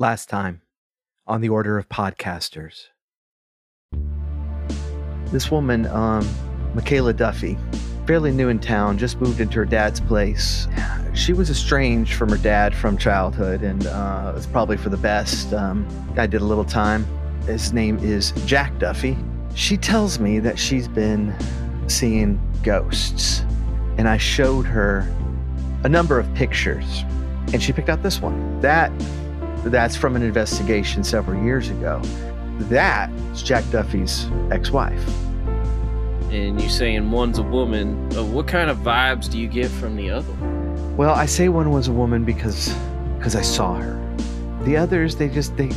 Last time on the order of podcasters. This woman, um, Michaela Duffy, fairly new in town, just moved into her dad's place. She was estranged from her dad from childhood, and uh, it's probably for the best. Um, I did a little time. His name is Jack Duffy. She tells me that she's been seeing ghosts, and I showed her a number of pictures, and she picked out this one. That that's from an investigation several years ago. That's Jack Duffy's ex-wife. And you saying one's a woman. Uh, what kind of vibes do you get from the other one? Well, I say one was a woman because because I saw her. The others, they just they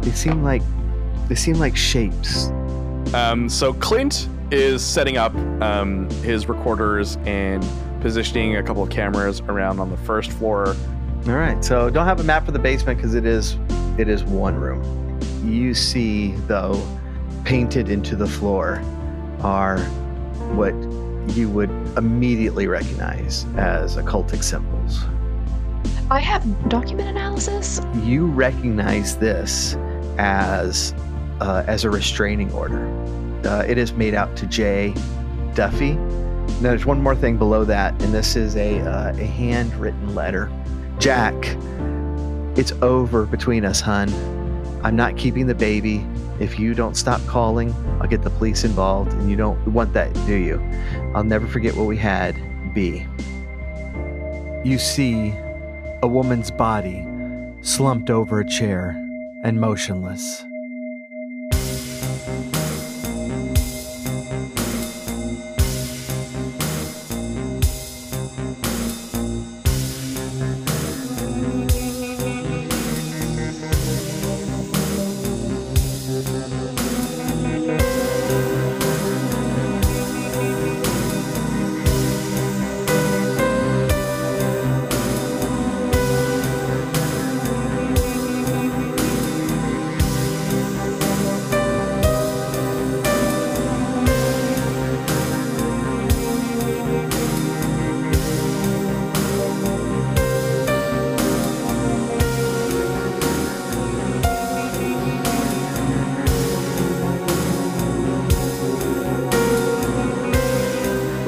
they seem like they seem like shapes. Um, so Clint is setting up um, his recorders and positioning a couple of cameras around on the first floor. All right. So don't have a map for the basement because it is it is one room. You see though, painted into the floor are what you would immediately recognize as occultic symbols. I have document analysis. You recognize this as uh, as a restraining order. Uh, it is made out to J. Duffy. Now, there's one more thing below that, and this is a uh, a handwritten letter. Jack, it's over between us, hun. I'm not keeping the baby. If you don't stop calling, I'll get the police involved, and you don't want that, do you? I'll never forget what we had. B. You see a woman's body slumped over a chair and motionless.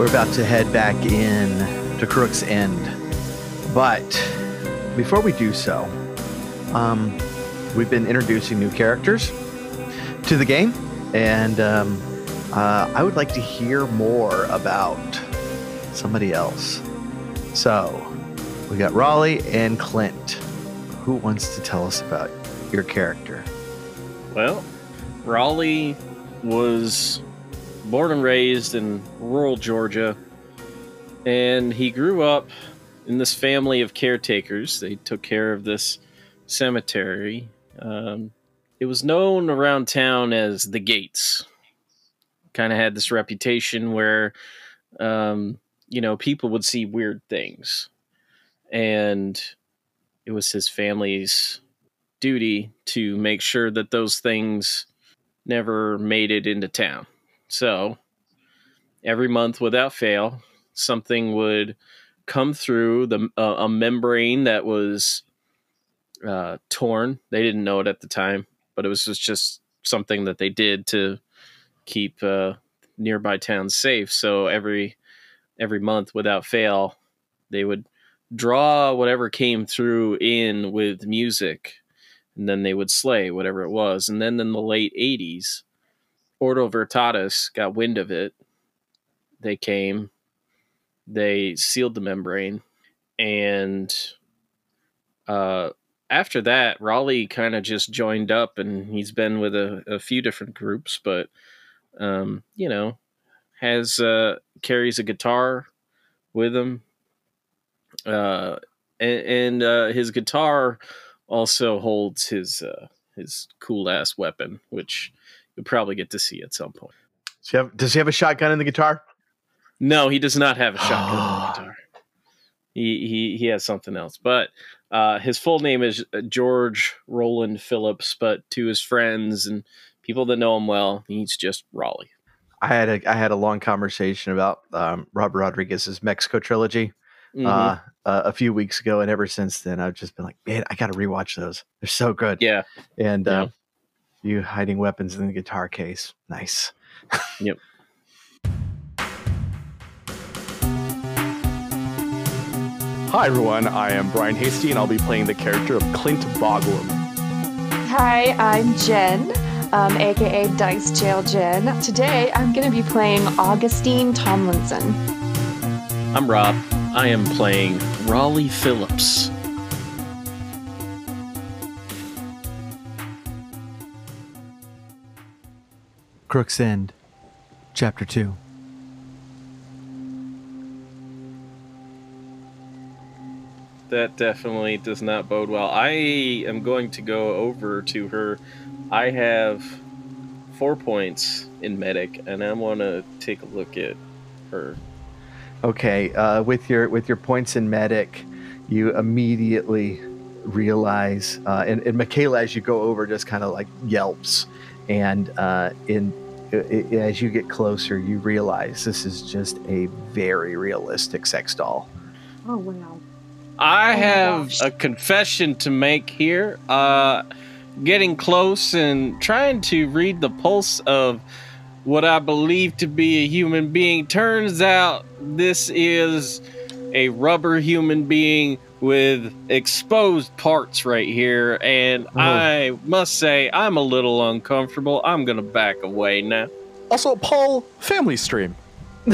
We're about to head back in to Crook's End. But before we do so, um, we've been introducing new characters to the game, and um, uh, I would like to hear more about somebody else. So we got Raleigh and Clint. Who wants to tell us about your character? Well, Raleigh was born and raised in rural Georgia, and he grew up in this family of caretakers. They took care of this cemetery. Um, it was known around town as the Gates. Kind of had this reputation where, um, you know, people would see weird things, and it was his family's duty to make sure that those things never made it into town. So every month without fail, something would come through the uh, a membrane that was uh, torn. They didn't know it at the time, but it was just, something that they did to keep uh, nearby towns safe. So every every month without fail, they would draw whatever came through in with music, and then they would slay whatever it was. And then in the late '80s, Ordo Veritatis got wind of it. They came, they sealed the membrane, and uh, after that, Raleigh kind of just joined up, and he's been with a, a few different groups, but um, you know, has uh, carries a guitar with him, uh, and, and uh, his guitar also holds his uh, his cool ass weapon, which you'll probably get to see at some point. Does he have, does he have a shotgun in the guitar? No, he does not have a shotgun on the guitar. He he he has something else, but uh, his full name is George Roland Phillips. But to his friends and people that know him well, he's just Raleigh. I had a I had a long conversation about um, Robert Rodriguez's Mexico trilogy Mhm. uh, uh, a few weeks ago, and ever since then, I've just been like, man, I got to rewatch those. They're so good. yeah. And uh, Yeah. You hiding weapons in the guitar case, nice. Yep. Hi everyone, I am Brian Hastie and I'll be playing the character of Clint Boglum. Hi, I'm Jen, um, aka Dice Jail Jen. Today I'm going to be playing Augustine Tomlinson. I'm Rob. I am playing Raleigh Phillips. Crook's End, Chapter Two. That definitely does not bode well. I am going to go over to her. I have four points in medic, and I want to take a look at her. Okay, uh, with your with your points in medic, you immediately realize, uh, and, and Michaela, as you go over, just kind of like yelps, and uh, in i- i- as you get closer, you realize this is just a very realistic sex doll. Oh, wow. I Oh have gosh. a confession to make here. Uh, getting close and trying to read the pulse of what I believe to be a human being. Turns out this is a rubber human being with exposed parts right here, and Oh. I must say I'm a little uncomfortable. I'm gonna back away now. Also, Paul, family stream.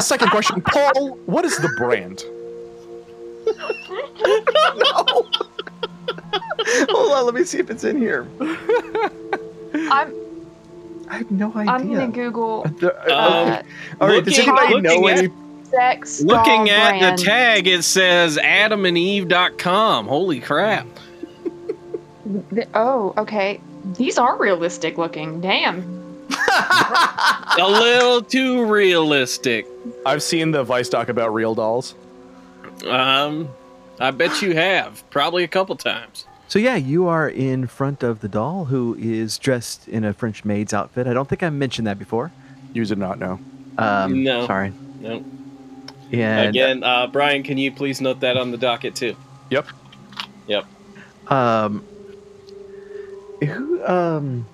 Second question, Paul, what is the brand? no. Hold on, let me see if it's in here. I'm, I have no idea. I'm going to Google The- Um, uh, all right, does anybody know looking at- any? Sex doll Looking at brand. the tag, it says AdamandEve.com. Holy crap! The- oh, okay. These are realistic looking. Damn. a little too realistic. I've seen the Vice doc about real dolls. Um, I bet you have probably a couple times. So yeah, you are in front of the doll who is dressed in a French maid's outfit. I don't think I mentioned that before. You did not know. Um, No. sorry. No. And Again, uh, Brian, can you please note that on the docket too? Yep. Yep. um, who um,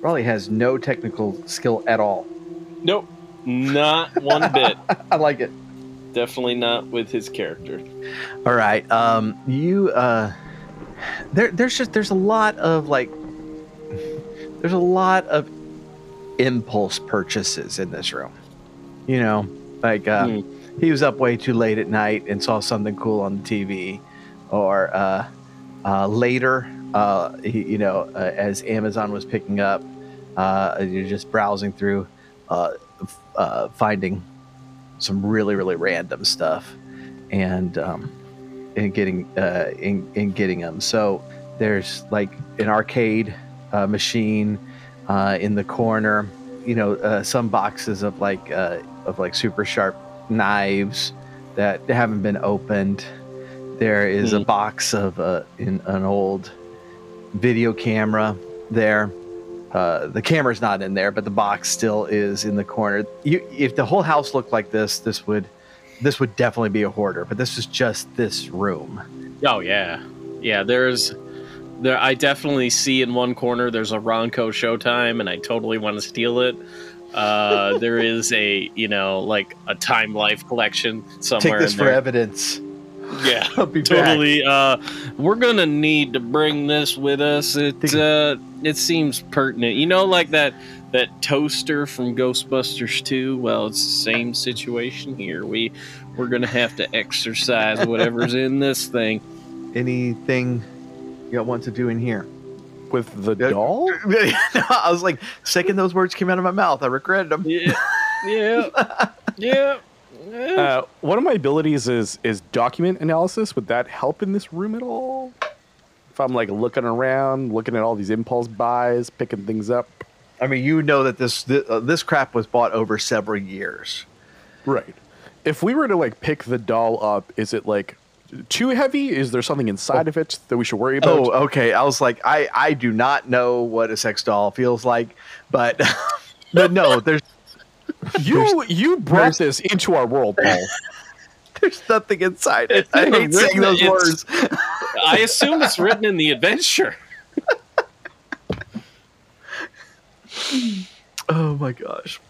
Raleigh has no technical skill at all. Nope. Not one bit. I like it. Definitely not with his character. All right. Um, you uh, there, there's just there's a lot of like, there's a lot of impulse purchases in this room. You know, like uh, Hmm. he was up way too late at night and saw something cool on the TV, or uh, uh, later, uh, he, you know, uh, as Amazon was picking up, uh, you're just browsing through, uh, uh, finding some really really random stuff, and um, and getting uh, in, in getting them. So there's like an arcade uh, machine uh, in the corner. You know, uh, some boxes of like uh, of like super sharp knives that haven't been opened. There is a Hmm. box of uh, in an old video camera there. Uh, the camera's not in there, but the box still is in the corner. You, if the whole house looked like this, this would this would definitely be a hoarder. But this is just this room. Oh yeah, yeah. There's there. I definitely see in one corner there's a Ronco Showtime, and I totally want to steal it. Uh, there is a you know like a Time Life collection somewhere. Take this for evidence. Yeah. I'll be back. totally uh we're gonna need to bring this with us it uh it seems pertinent you know like that that toaster from ghostbusters 2 well it's the same situation here we we're gonna have to exercise whatever's in this thing Anything you want to do in here? With the Yeah. doll? I was like, second those words came out of my mouth, I regretted them. yeah yeah yeah, yeah. Uh, one of my abilities is is document analysis. Would that help in this room at all? If I'm like looking around, looking at all these impulse buys, picking things up. I mean, you know that this this, uh, this crap was bought over several years. Right. If we were to like pick the doll up, is it like too heavy? Is there something inside of it that we should worry about? Oh, okay. I was like, I I do not know what a sex doll feels like, but but no, there's You you brought this into our world, Paul. There's nothing inside it. I hate saying those words. I assume it's written in the adventure. Oh my gosh.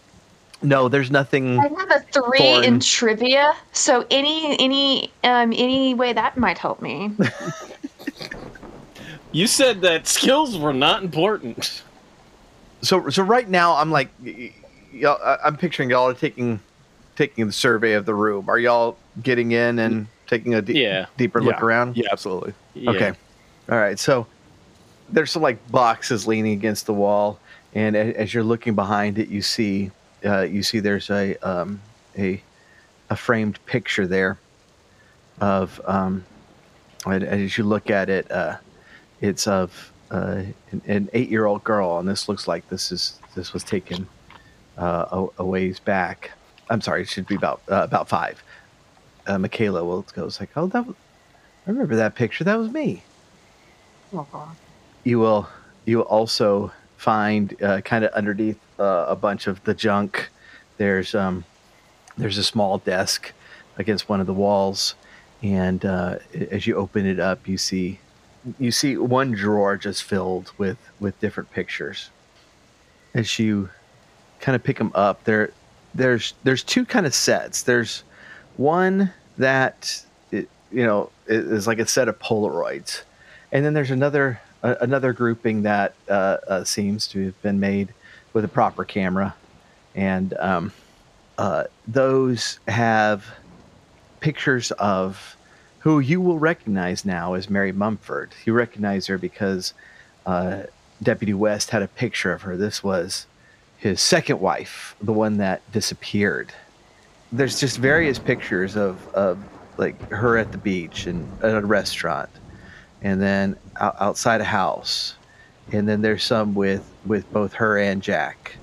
No, there's nothing. I have a three Thorn. in trivia, so any any um any way that might help me. You said that skills were not important. So so right now I'm like, y- y- y'all, I- I'm picturing y'all are taking taking the survey of the room. Are y'all getting in and taking a de- Yeah. deeper look Yeah. around? Yeah, absolutely. Yeah. Okay. All right. So there's some like boxes leaning against the wall, and as you're looking behind it, you see uh, you see there's a um, a a framed picture there of um, as you look at it, uh, it's of uh, an, an eight year old girl, and this looks like this is this was taken uh, a, a ways back. I'm sorry, it should be about uh, about five. Uh, Michaela will goes like, oh, that was, I remember that picture. That was me Oh. you will you will also find uh, kind of underneath uh, a bunch of the junk. There's um there's a small desk against one of the walls and uh, as you open it up you see you see one drawer just filled with with different pictures. As you kind of pick them up there there's there's two kind of sets. There's one that it, you know is like a set of polaroids and then there's another another grouping that uh, uh, seems to have been made with a proper camera, and um, uh, those have pictures of who you will recognize now as Mary Mumford. You recognize her because uh, Deputy West had a picture of her. This was his second wife, the one that disappeared. There's just various pictures of, of like her at the beach and at a restaurant and then out, outside a house and then there's some with with both her and jack.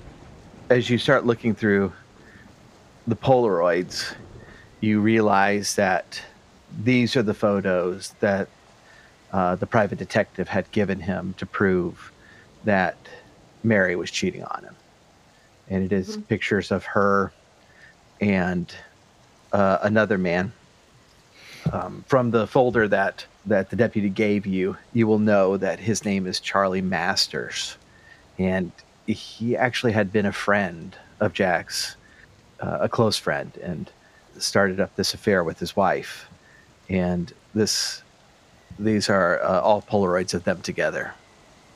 As you start looking through the polaroids you realize that these are the photos that uh, the private detective had given him to prove that mary was cheating on him. And it is pictures of her and uh, another man um, from the folder that that the deputy gave you, you will know that his name is Charlie Masters, and he actually had been a friend of Jack's, uh, a close friend, and started up this affair with his wife, and this these are uh, all Polaroids of them together.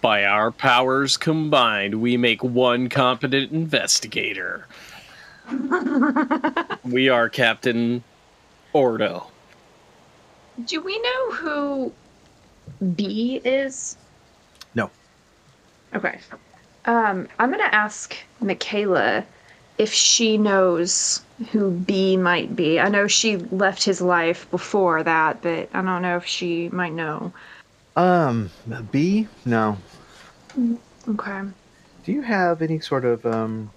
By our powers combined, we make one competent investigator. we are Captain Ordo. Do we know who B is? No. Okay. Um, I'm gonna ask Michaela if she knows who B might be. I know she left his life before that, but I don't know if she might know. Um, B, no. Okay. Do you have any sort of um?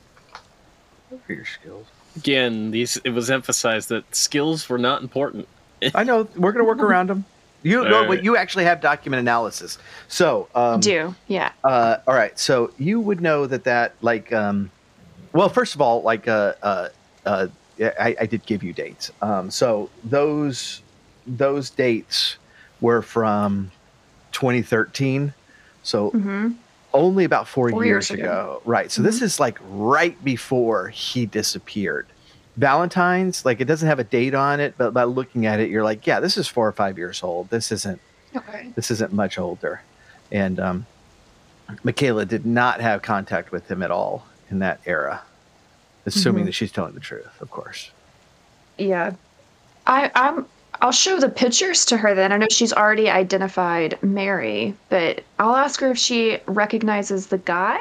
What are your skills? Again, these it was emphasized that skills were not important. I know we're gonna work around them. You no, Alright. but you actually have document analysis. So um, Do yeah. Uh, all right, so you would know that that like, um, well, first of all, like, uh, uh, uh, I, I did give you dates. Um, so those those dates were from 2013. So hmm only about four, Four years, years ago. ago. Mm-hmm. Right. So this is like right before he disappeared. Valentine's, like it doesn't have a date on it, but by looking at it, you're like, yeah, this is four or five years old. This isn't Okay. this isn't much older. And um, Michaela did not have contact with him at all in that era, assuming Mhm. that she's telling the truth, of course. Yeah. I I'm I'll show the pictures to her then. I know she's already identified Mary, but I'll ask her if she recognizes the guy.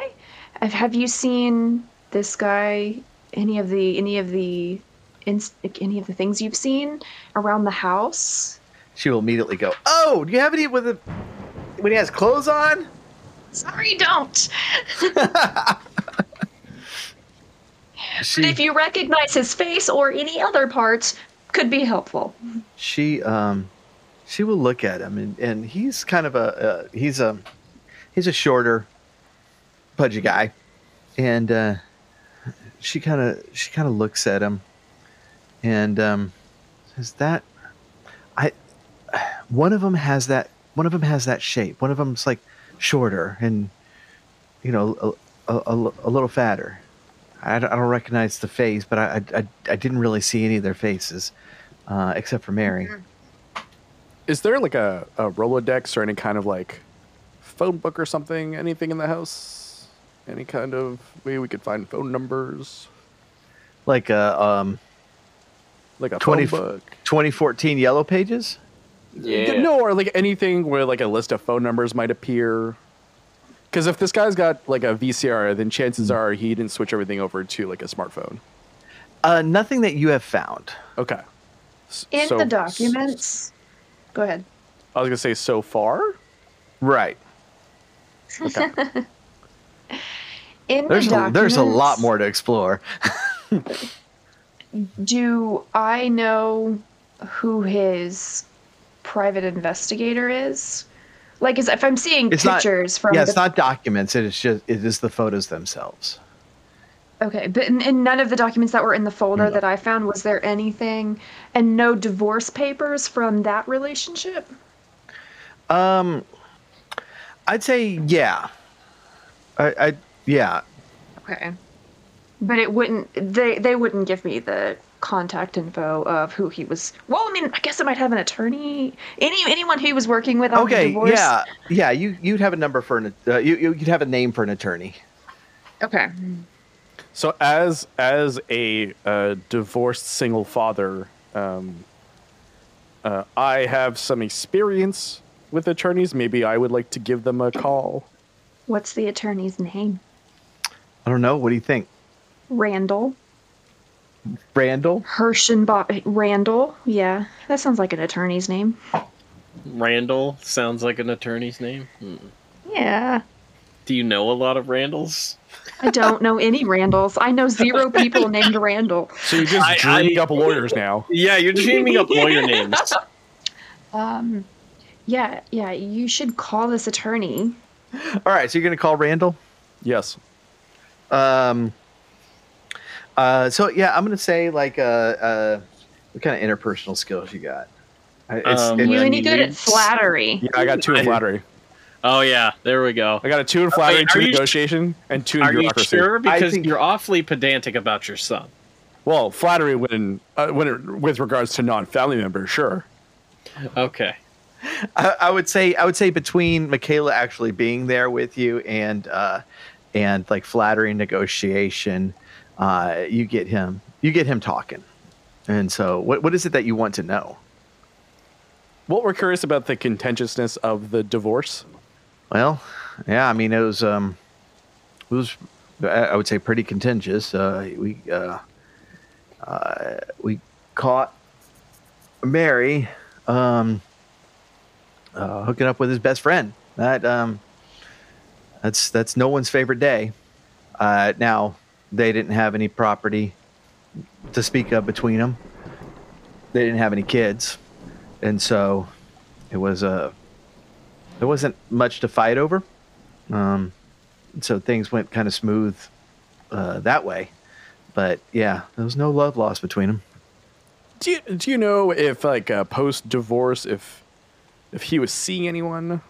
Have you seen this guy any of the any of the any of the things you've seen around the house? She will immediately go, "Oh, do you have any with the when he has clothes on?" Sorry, don't. She, But if you recognize his face or any other parts, could be helpful. she um she will look at him and, and he's kind of a uh, he's a he's a shorter pudgy guy and uh she kind of she kind of looks at him, and um, says that I one of them has that one of them has that shape. One of them's like shorter and you know a, a, a, little fatter. I don't, I don't recognize the face, but I, I I didn't really see any of their faces uh, except for Mary. Is there like a, a Rolodex or any kind of like phone book or something? Anything in the house? Any kind of way we could find phone numbers? Like a um, Like a 20 phone book? 2014 Yellow Pages. Yeah. No, or like anything where like a list of phone numbers might appear. Because if this guy's got like a VCR, then chances are he didn't switch everything over to like a smartphone. Uh, nothing that you have found. Okay. S- In so- the documents. Go ahead. I was gonna say so far. Right. Okay. In There's the a, there's a lot more to explore. Do I know who his private investigator is? Like, is if I'm seeing It's not- pictures from yeah, the it's not documents. It is just it is the photos themselves. Okay, but in, in none of the documents that were in the folder No. that I found was there anything, and no divorce papers from that relationship. Um, I'd say yeah. I, I yeah. Okay, but it wouldn't. They they wouldn't give me the contact info of who he was. Well, I mean, I guess it might have an attorney. Any anyone he was working with on the Okay, divorce. yeah, yeah. You you'd have a number for an uh, you you- you'd have a name for an attorney. Okay. So as as a uh, divorced single father, um, uh, I have some experience with attorneys. Maybe I would like to give them a call. What's the attorney's name? I don't know. What do you think, Randall Randall? Hirschenbach. Randall. Yeah, that sounds like an attorney's name. Randall sounds like an attorney's name. Hmm. Yeah. Do you know a lot of Randalls? I don't know any Randalls. I know zero people named Randall. So you're just I- dreaming I- up lawyers now. Yeah, you're dreaming up lawyer names. Um, yeah, yeah. You should call this attorney. All right, so you're gonna call Randall. Yes. Um. Uh. So yeah, I'm gonna say like uh uh, what kind of interpersonal skills you got? I- It's, Um, it- You any good at flattery? Yeah, I got two in flattery. Oh yeah, there we go. I got a two in flattery, Wait, two are in you- negotiation, and two in Are you sure? Because think- you're awfully pedantic about your son. Well, flattery when uh, when it, with regards to non-family members, sure. Okay. I, I would say I would say between Michaela actually being there with you and uh, and like flattery and negotiation, uh, you get him you get him talking. And so, what what is it that you want to know? Well, we're curious about the contentiousness of the divorce. Well, yeah, I mean it was um, it was I I would say pretty contentious. Uh, we uh, uh, we caught Mary um, uh, hooking up with his best friend. That um, that's that's no one's favorite day. Uh, now they didn't have any property to speak of between them. They didn't have any kids, and so it was a there wasn't much to fight over. Um, so things went kind of smooth uh, that way. But yeah, there was no love lost between them. Do you, do you know if like uh, post divorce if if he was seeing anyone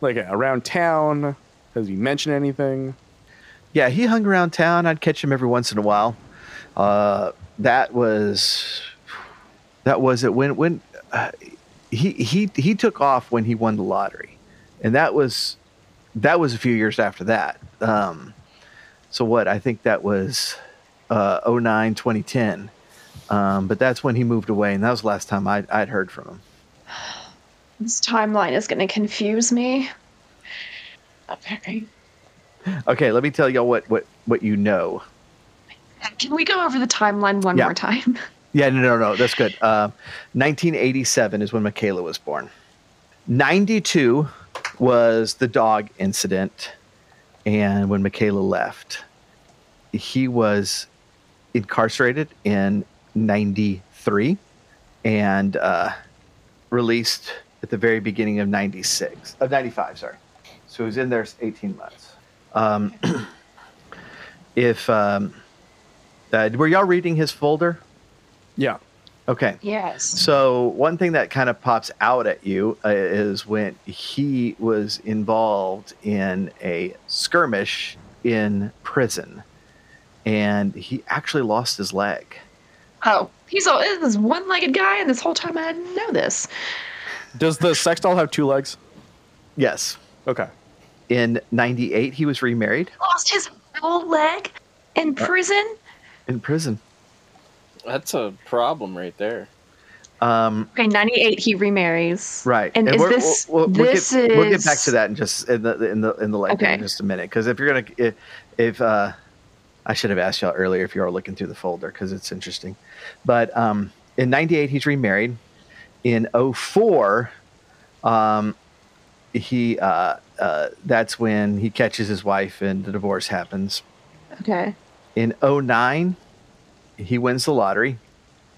like around town? Has he mentioned anything? Yeah, he hung around town. I'd catch him every once in a while. Uh, that was that was it when when uh, he he he took off when he won the lottery, and that was that was a few years after that. Um, so what I think that was uh, 09, 2010. Um, but that's when he moved away, and that was the last time I'd, I'd heard from him. This timeline is going to confuse me. Okay. Okay, let me tell y'all what what what you know. Can we go over the timeline one Yeah. more time? Yeah, no, no, no, that's good. Uh, 1987 is when Michaela was born. 92 was the dog incident, and when Michaela left, he was incarcerated in 93 and uh, released at the very beginning of 96 of 95 sorry so he was in there 18 months um, if um, Uh, were y'all reading his folder? Yeah. Okay. Yes. So one thing that kind of pops out at you uh, is when he was involved in a skirmish in prison, and he actually lost his leg. Oh, he's a this one-legged guy, and this whole time I didn't know this. Does the sex doll have two legs? Yes. Okay. In '98, he was remarried Lost his whole leg in prison. in prison. That's a problem right there. Um, Okay, ninety-eight. He remarries. right. And, is we're- this we'll, we'll, this we'll is get, we'll get back to that in just in the in the in the leg thing in just a minute because if you're gonna if, if uh, I should have asked y'all earlier if you are looking through the folder because it's interesting, but um, in '98 he's remarried. In 04, um, he uh, uh, that's when he catches his wife and the divorce happens. Okay. In 09, he wins the lottery.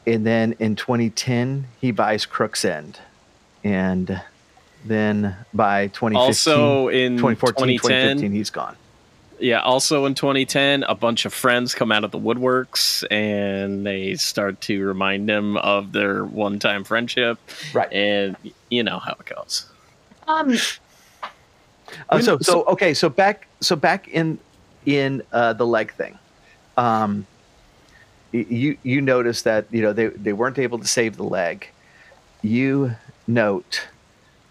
And then in 2010, he buys Crook's End. And then by 2015, Also in 2014, 2010, 2015, he's gone. Yeah, also in 2010, a bunch of friends come out of the woodworks and they start to remind him of their one time friendship. Right. And you know how it goes. Um. Uh, so, so okay, so back, so back in in uh, the leg thing, um, you you notice that you know they they weren't able to save the leg. You note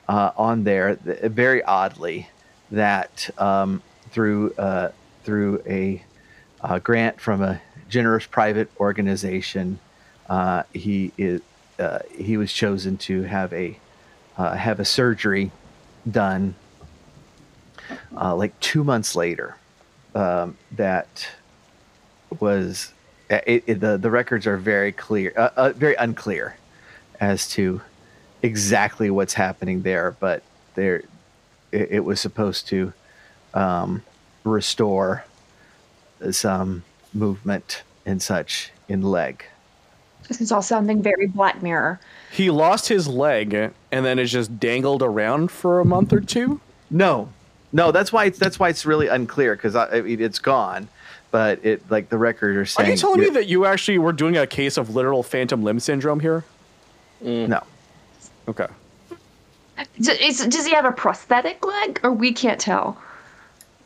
uh, on there th- very oddly that um, through uh, through a, uh grant from a generous private organization, uh, he is uh, he was chosen to have a uh, have a surgery done uh, like two months later um, that was it, it, the the records are very clear very unclear as to exactly what's happening there but there it, it was supposed to um, restore some movement and such in leg This is all sounding very Black Mirror. He lost his leg and then is just dangled around for a month or two. No, no, that's why it's that's why it's really unclear because I, I mean, it's gone, but it like the record are saying. Are saying. you telling me that you actually were doing a case of literal phantom limb syndrome here? No, Okay. D- is- does he have a prosthetic leg, or we can't tell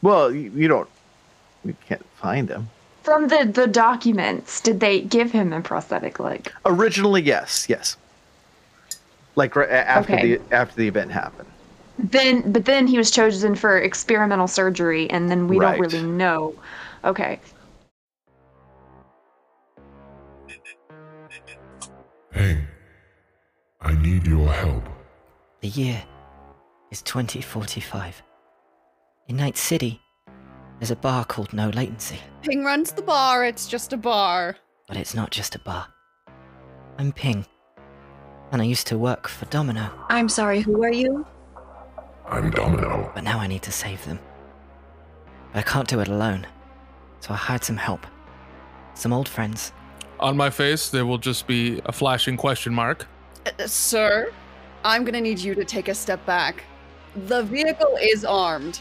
well, you, you don't. We can't find him. from the the documents? Did they give him a prosthetic leg? Originally, yes, yes. Like right after Okay. the after the event happened. Then, but then he was chosen for experimental surgery, and then we Right. don't really know. Okay. Hey, I need your help. The year is 2045. In Night City, there's a bar called No Latency, Ping runs the bar, it's just a bar. but it's not just a bar. I'm Ping, and I used to work for Domino, I'm sorry, who are you? I'm Domino. but now I need to save them. But I can't do it alone, so I hired some help. Some old friends, On my face, there will just be a flashing question mark. Uh, sir, I'm gonna need you to take a step back. The vehicle is armed.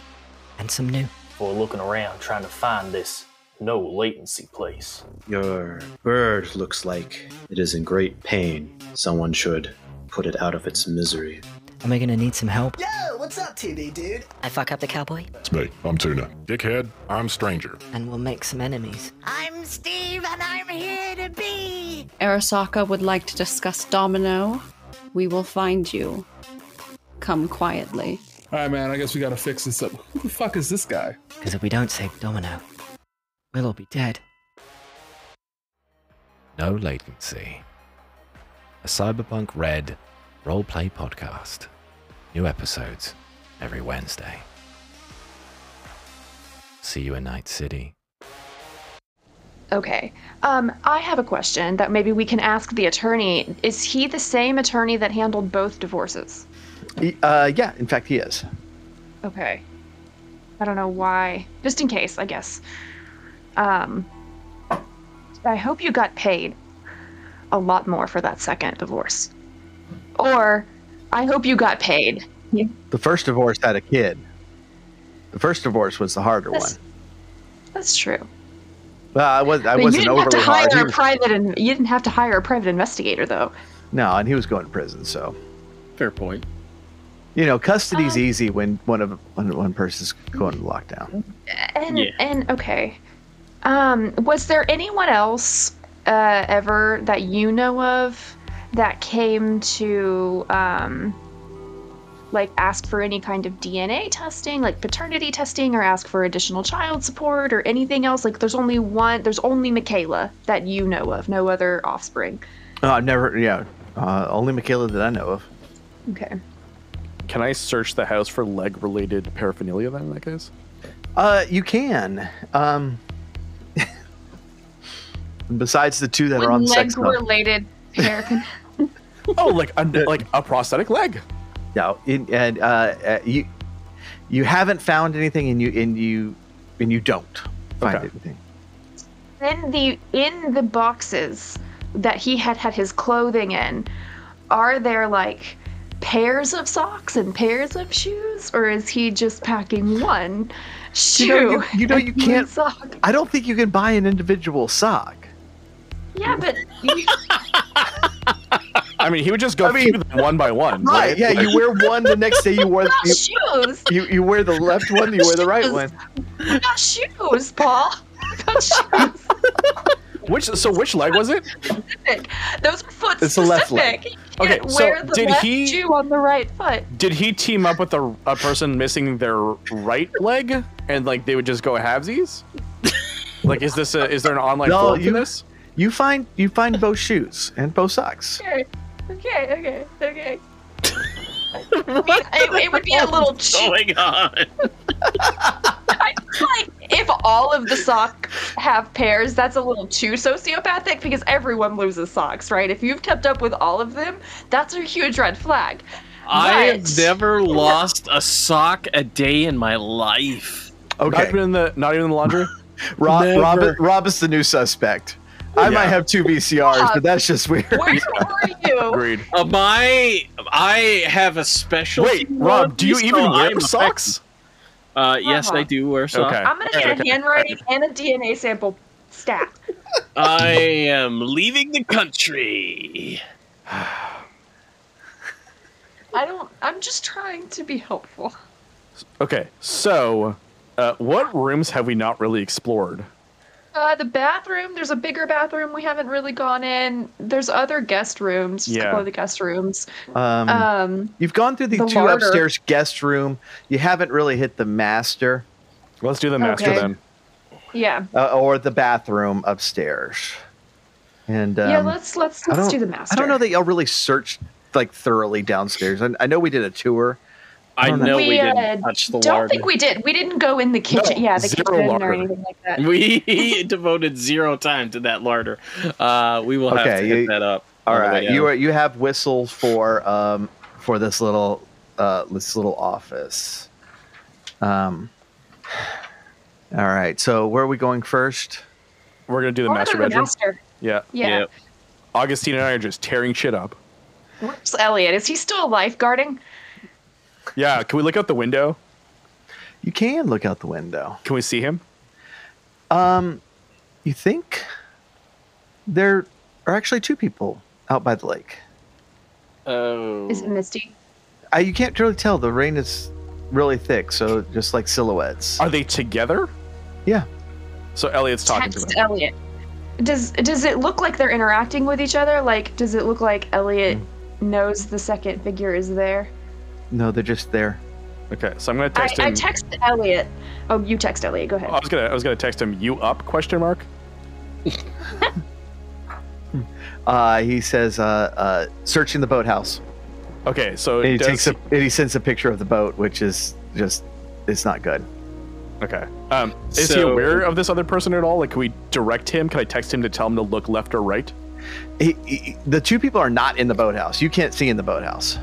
And some new. for looking around trying to find this no latency place. Your bird looks like it is in great pain. Someone should put it out of its misery. Am I gonna need some help? Yo, what's up, 2D dude? I fuck up the cowboy, It's me. I'm Tuna. Dickhead, I'm Stranger. and we'll make some enemies. I'm Steve and I'm here to be. Arasaka would like to discuss Domino. We will find you. Come quietly. All right, man. I guess we gotta fix this up. Who the fuck is this guy? Because if we don't save Domino, we'll all be dead. No Latency. A Cyberpunk Red roleplay podcast. New episodes every Wednesday. See you in Night City. Okay. Um, I have a question that maybe we can ask the attorney. Is he the same attorney that handled both divorces? Y- Uh, yeah, in fact, he is. Okay. I don't know why. Just in case, I guess. Um, I hope you got paid a lot more for that second divorce. Or I hope you got paid. The first divorce had a kid. The first divorce was the harder That's- one. That's true. Well, I was I But wasn't didn't have to overly hire hard. A private, and you didn't have to hire a private investigator though. no, and he was going to prison, so Fair point. You know, custody's Um, easy when one of when one person's going to lockdown. And Yeah. and okay, um, was there anyone else uh, ever that you know of that came to um, like ask for any kind of DNA testing, like paternity testing, or ask for additional child support or anything else? Like, there's only one. There's only Michaela that you know of. No other offspring. Oh, I've never, yeah, uh, only Michaela that I know of. Okay. Can I search the house for leg-related paraphernalia then, in that case? Uh, you can. Um, besides the two that are on sex. leg related paraphernalia. oh, like a, like a prosthetic leg. No, in, and uh, uh, you you haven't found anything, and you and you and you don't find Okay. anything. in the in the boxes that he had had his clothing in are there like pairs of socks and pairs of shoes or is he just packing one shoe You know, you, you know, you can't. sock I don't think you can buy an individual sock. yeah but you, I mean, he would just go I mean- through them one by one. Right? Yeah, you wear one, the next day you wear not you, shoes you, you wear the left one, you wear the right one. not shoes paul not shoes Which so which leg was it? specific. those are foot It's the left leg. Okay, so wear the did left he- shoe on the right foot Did he team up with a, a person missing their right leg, and like they would just go halvesies? like, is this a is there an online No, forum you- for this? You find you find both shoes and both socks. Okay, okay, okay, okay. it, it would be a little What's cheap. going on? I feel like if all of the socks have pairs, that's a little too sociopathic because everyone loses socks, right? If you've kept up with all of them, that's a huge red flag. I have never lost a sock a day in my life. Okay. Not Okay, even in the not even in the laundry. Rob, Rob, Rob is the new suspect. I might have two VCRs, but that's just weird. Where were you? Agreed. Uh, my, I have a special. Wait, Rob, do you even wear socks? Uh, yes, Uh-huh. I do wear socks. Okay. I'm gonna get a handwriting and a DNA sample stat. I am leaving the country. I don't. I'm just trying to be helpful. Okay, so uh, what rooms have we not really explored? Uh, the bathroom. There's a bigger bathroom we haven't really gone in. There's other guest rooms. Just a Yeah. couple of the guest rooms. Um, Um, you've gone through the, the two larder. upstairs guest room. You haven't really hit the master Let's do the master Okay. then. yeah, uh, or the bathroom upstairs. And um, yeah. Let's let's let's don't- do the master. I don't know that y'all really searched like thoroughly downstairs. I, I know we did a tour. I don't know. know we, We, didn't uh, touch the larder. don't larder. think we did. We didn't go in the kitchen. No, yeah, the kitchen larder. or anything like that. We devoted zero time to that larder. Uh, we will have to you- hit that up. All on the way right, you are you have whistles for um for this little uh this little office. Um. All right, so where are we going first? We're gonna do the I wanna master go to the bedroom. master. Yeah. Yeah. Yep. Augustine and I are just tearing shit up. Where's Elliot? Is he still lifeguarding? Yeah. Can we look out the window? You can look out the window. Can we see him? Um, you think there are actually two people out by the lake? Oh. Is it Misty? Uh, you can't really tell. The rain is really thick, so just like silhouettes. Are they together? Yeah. So Elliot's talking to Text them. Elliot. Does does it look like they're interacting with each other? Like, does it look like Elliot Hmm. knows the second figure is there? No, they're just there. Okay, so I'm gonna I, text I him. text Elliot. Oh, you text Elliot. Go ahead. I was gonna I was gonna text him. You up? Question mark. Uh, he says, uh, uh, searching the boathouse. Okay, so And he does takes a, and he sends a picture of the boat, which is just, it's not good. Okay. Um, is he aware of this other person at all? Like, can we direct him? Can I text him to tell him to look left or right? He, he- the two people are not in the boathouse. You can't see in the boathouse.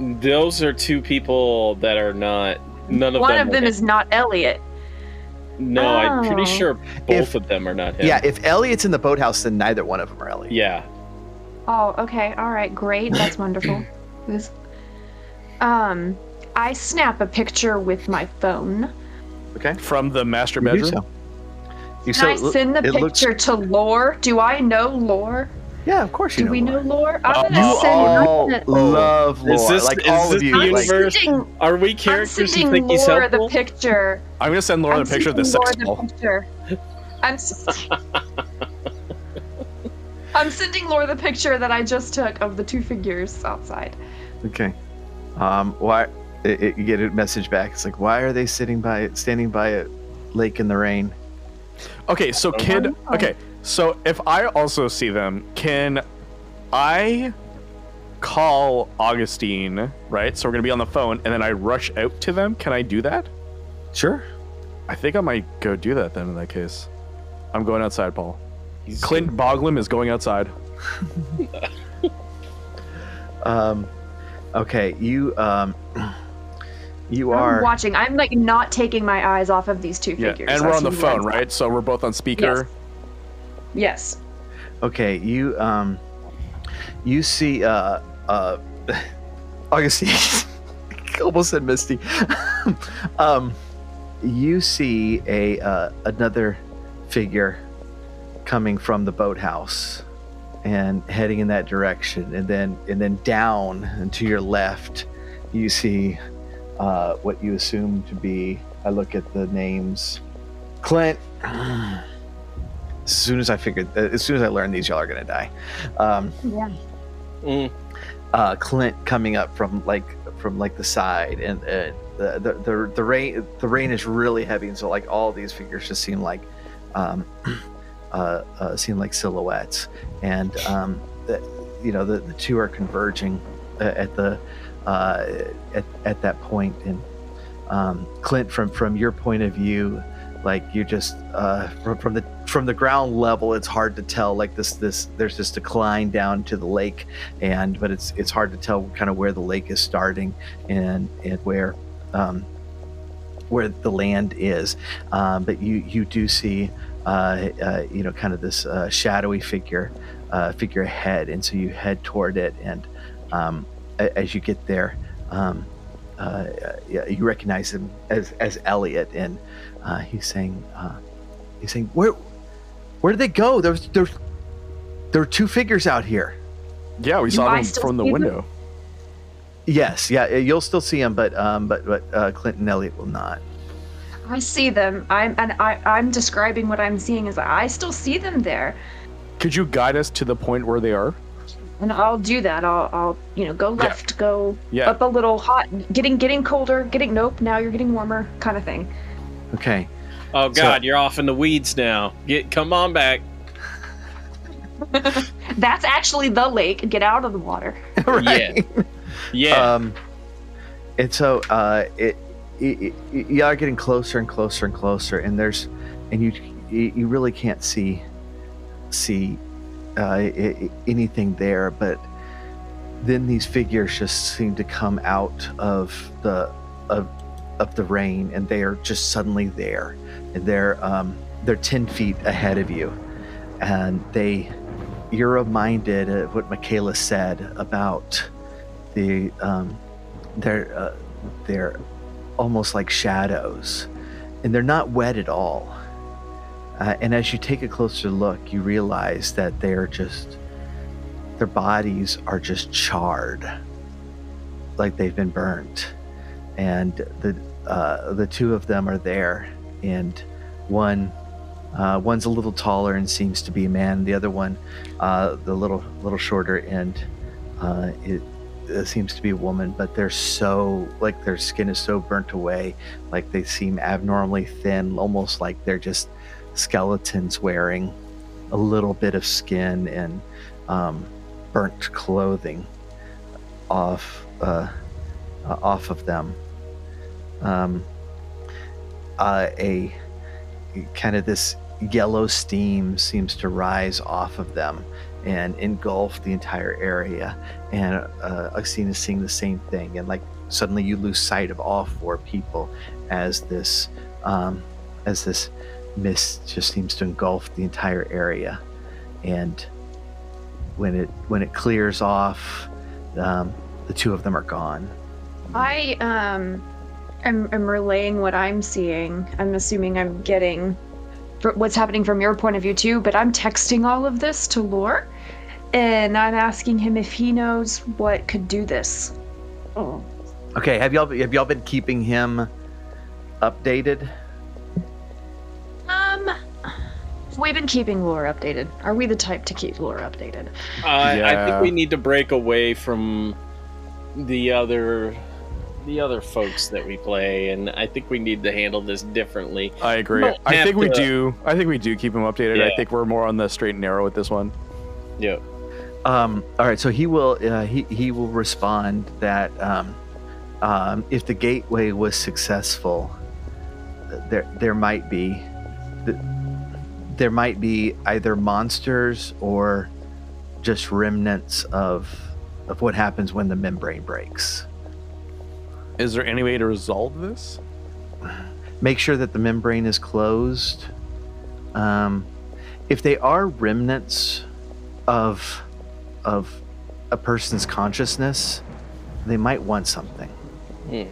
Those are two people that are not. None of One them. of them are- is not Elliot. No, I'm pretty Oh. sure both of them are not him. Yeah, if Elliot's in the boathouse, then neither one of them are Elliot. Yeah. Oh, okay. All right. Great. That's wonderful. This. Um, I snap a picture with my phone. Okay. From the master bedroom. You bedroom. so. You Can so I send the it looks- picture to Lore? Do I know Lore? Yeah, of course you Do know. we Lore. know Lore? I'm gonna you send. I'm all gonna- love lore. Is this, like is all this of you. the like, universe? sending- Are we characters I'm characters who sending think he's Lore helpful? the picture. I'm gonna send Laura I'm the picture of the sex doll. the picture. I'm. s- I'm sending Laura the picture that I just took of the two figures outside. Okay. Um. Why? It, it- you get a message back. It's like, why are they sitting by, standing by a lake in the rain? Okay, so kid. Okay, so if I also see them, can I call Augustine? Right. So we're gonna be on the phone, and then I rush out to them. Can I do that? Sure. I think I might go do that then. In that case, I'm going outside, Paul. Clint Boglum is going outside. Um. Okay. You. Um. You I'm are. watching. I'm like not taking my eyes off of these two Yeah, figures. and we're on the see phone, one. right? So we're both on speaker. Yes. Okay, you um, you see uh uh, Augustine, almost said Misty. um, you see a uh, another figure coming from the boathouse and heading in that direction, and then and then down and to your left, you see uh, what you assume to be. I look at the names, Clint. As soon as I figured, as soon as I learned these, y'all are gonna die. Um, Yeah. Mm. uh, Clint coming up from like from like the side, and uh, the, the the the rain the rain is really heavy, and so like all these figures just seem like um, uh, uh, seem like silhouettes, and um, the, you know the, the two are converging uh, at the uh, at at that point, and um, Clint from from your point of view, like you just uh, from, from the from the ground level, it's hard to tell. Like this this there's this decline down to the lake, and but it's it's hard to tell kind of where the lake is starting and and where um, where the land is. Um, but you you do see uh, uh, you know kind of this uh, shadowy figure uh, figure ahead, and so you head toward it, and um, as you get there. Um, uh, you recognize him as, as Elliot, and uh, he's saying, uh, he's saying, where, where did they go? There's, there's, there are two figures out here. Yeah, we Do saw them from the see them? window. Yes, yeah, you'll still see them, but um, but but uh, Clint and Elliot will not. I see them. I'm and I, I'm describing what I'm seeing as I still see them there, Could you guide us to the point where they are? and I'll do that. I'll I'll you know go left, go Yeah. up a little, hot, getting getting colder, getting nope. Now you're getting warmer, kind of thing. Okay. Oh So- God, you're off in the weeds now. Get come on back. That's actually the lake. Get out of the water. Yeah. Yeah. Um, and so uh, it, it, it you are getting closer and closer and closer, and there's, and you you you really can't see see uh, i- i- anything there, but then these figures just seem to come out of the of of the rain, and they are just suddenly there, and they're um, they're ten feet ahead of you, and they you're reminded of what Michaela said about the um, they're uh, they're almost like shadows, and they're not wet at all. Uh, and as you take a closer look, you realize that they're just their bodies are just charred, like they've been burnt, and the uh, the two of them are there, and one. Uh, one's a little taller and seems to be a man. The other one, uh, the little little shorter and uh, it, it seems to be a woman, but they're so like their skin is so burnt away, like they seem abnormally thin, almost like they're just skeletons wearing a little bit of skin and um, burnt clothing off uh, off of them. Um, uh, a kind of this yellow steam seems to rise off of them and engulf the entire area. And uh, Augustine is seeing the same thing. And like suddenly you lose sight of all four people as this um, as this mist just seems to engulf the entire area. And when it when it clears off, um, the two of them are gone. I um am, am relaying what I'm seeing. I'm assuming I'm getting what's happening from your point of view too, but I'm texting all of this to Lore, and I'm asking him if he knows what could do this. Oh. Okay, have y'all have y'all been keeping him updated? Um, we've been keeping Lore updated. Are we the type to keep Lore updated? Uh, I think we need to break away from the other the other folks that we play, and I think we need to handle this differently. I agree. don't I have think we do. I think we do keep him updated. I think we're more on the straight and narrow with this one. Yeah. Um, all right, so he will uh, he he will respond that um, um, if the gateway was successful, there there might be th- there might be either monsters or just remnants of of what happens when the membrane breaks. Is there any way to resolve this? Make sure that the membrane is closed. Um, if they are remnants of of a person's consciousness, they might want something. Hmm.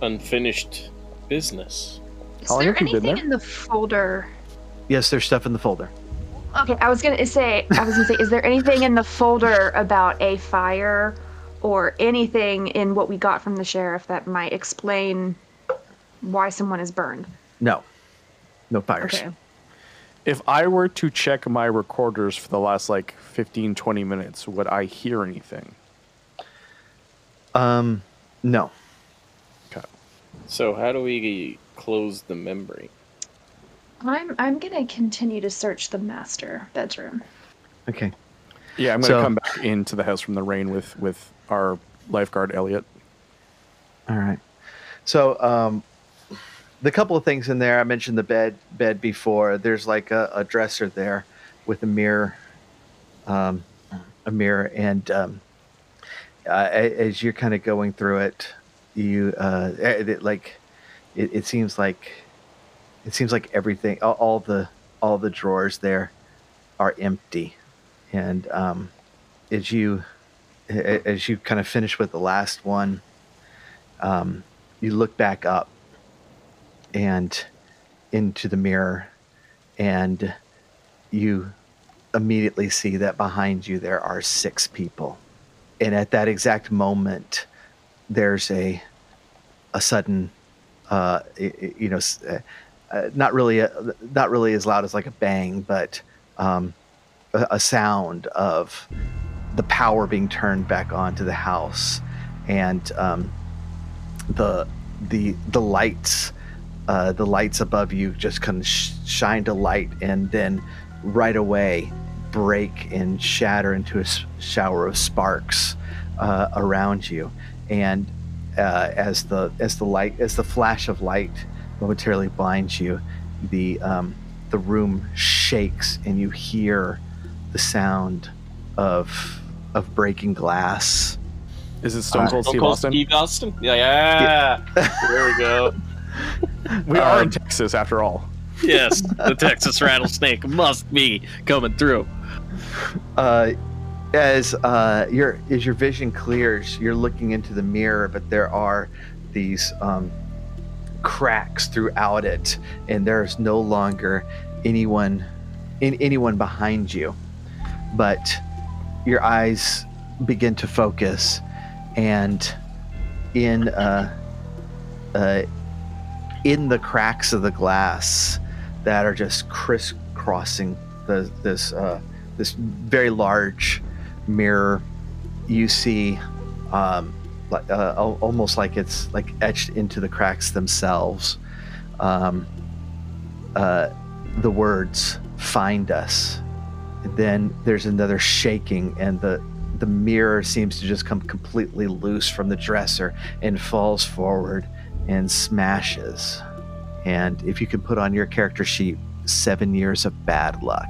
Unfinished business. Is How long there you been anything there? in the folder? Yes, there's stuff in the folder. Okay, I was gonna say, I was gonna say, is there anything in the folder about a fire or anything in what we got from the sheriff that might explain why someone is burned? No, no fires. Okay. If I were to check my recorders for the last like 15, 20 minutes, would I hear anything? Um, no. Okay. So how do we close the membrane? I'm I'm gonna continue to search the master bedroom. Okay. Yeah, I'm gonna So- come back into the house from the rain with with our lifeguard Elliot. All right. So, um, the couple of things in there, I mentioned the bed bed before. There's like a, a dresser there with a mirror, um, a mirror, and um, uh, as you're kind of going through it, you uh, it, like it, it seems like it seems like everything, all, all the all the drawers there are empty, and um, as you as you kind of finish with the last one, um, you look back up and into the mirror, and you immediately see that behind you there are six people, and at that exact moment, there's a a sudden, uh, you know, uh, uh, not really, a, not really as loud as like a bang, but um, a, a sound of the power being turned back on to the house, and um, the the the lights, uh, the lights above you just kind of sh- shine to light, and then right away break and shatter into a shower of sparks uh, around you, and uh, as the as the light as the flash of light momentarily blinds you, the um, the room shakes and you hear the sound of of breaking glass. Is it Stone Uh, Cold Stone Steve Cold Austin? Steve Austin? Yeah, yeah. there we go. We are in Um, Texas after all. Yes, the Texas rattlesnake must be coming through. uh, as uh, your as your vision clears, you're looking into the mirror, but there are these um, cracks throughout it, and there's no longer anyone in anyone behind you. But your eyes begin to focus, and in uh, uh, in the cracks of the glass that are just crisscrossing the this uh, this very large mirror, you see um, like uh, almost like it's like etched into the cracks themselves. Um, uh, the words "Find us." Then there's another shaking, and the the mirror seems to just come completely loose from the dresser and falls forward and smashes. And if you can put on your character sheet, seven years of bad luck.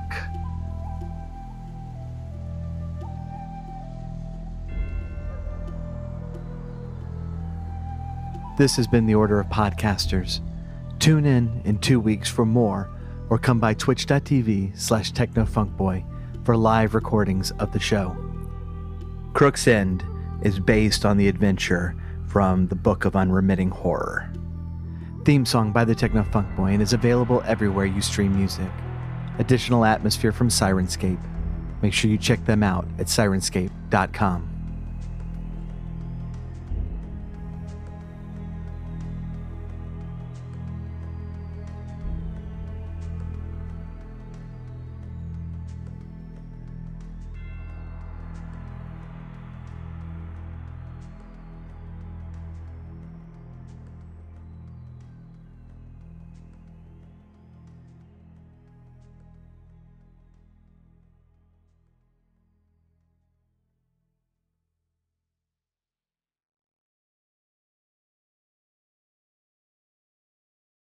This has been the Order of Podcasters. Tune in in two weeks for more, or come by twitch.tv slash technofunkboy for live recordings of the show. Crook's End is based on the adventure from the Book of Unremitting Horror. Theme song by the Techno and is available everywhere you stream music. Additional atmosphere from Syrinscape. Make sure you check them out at syrinscape.com.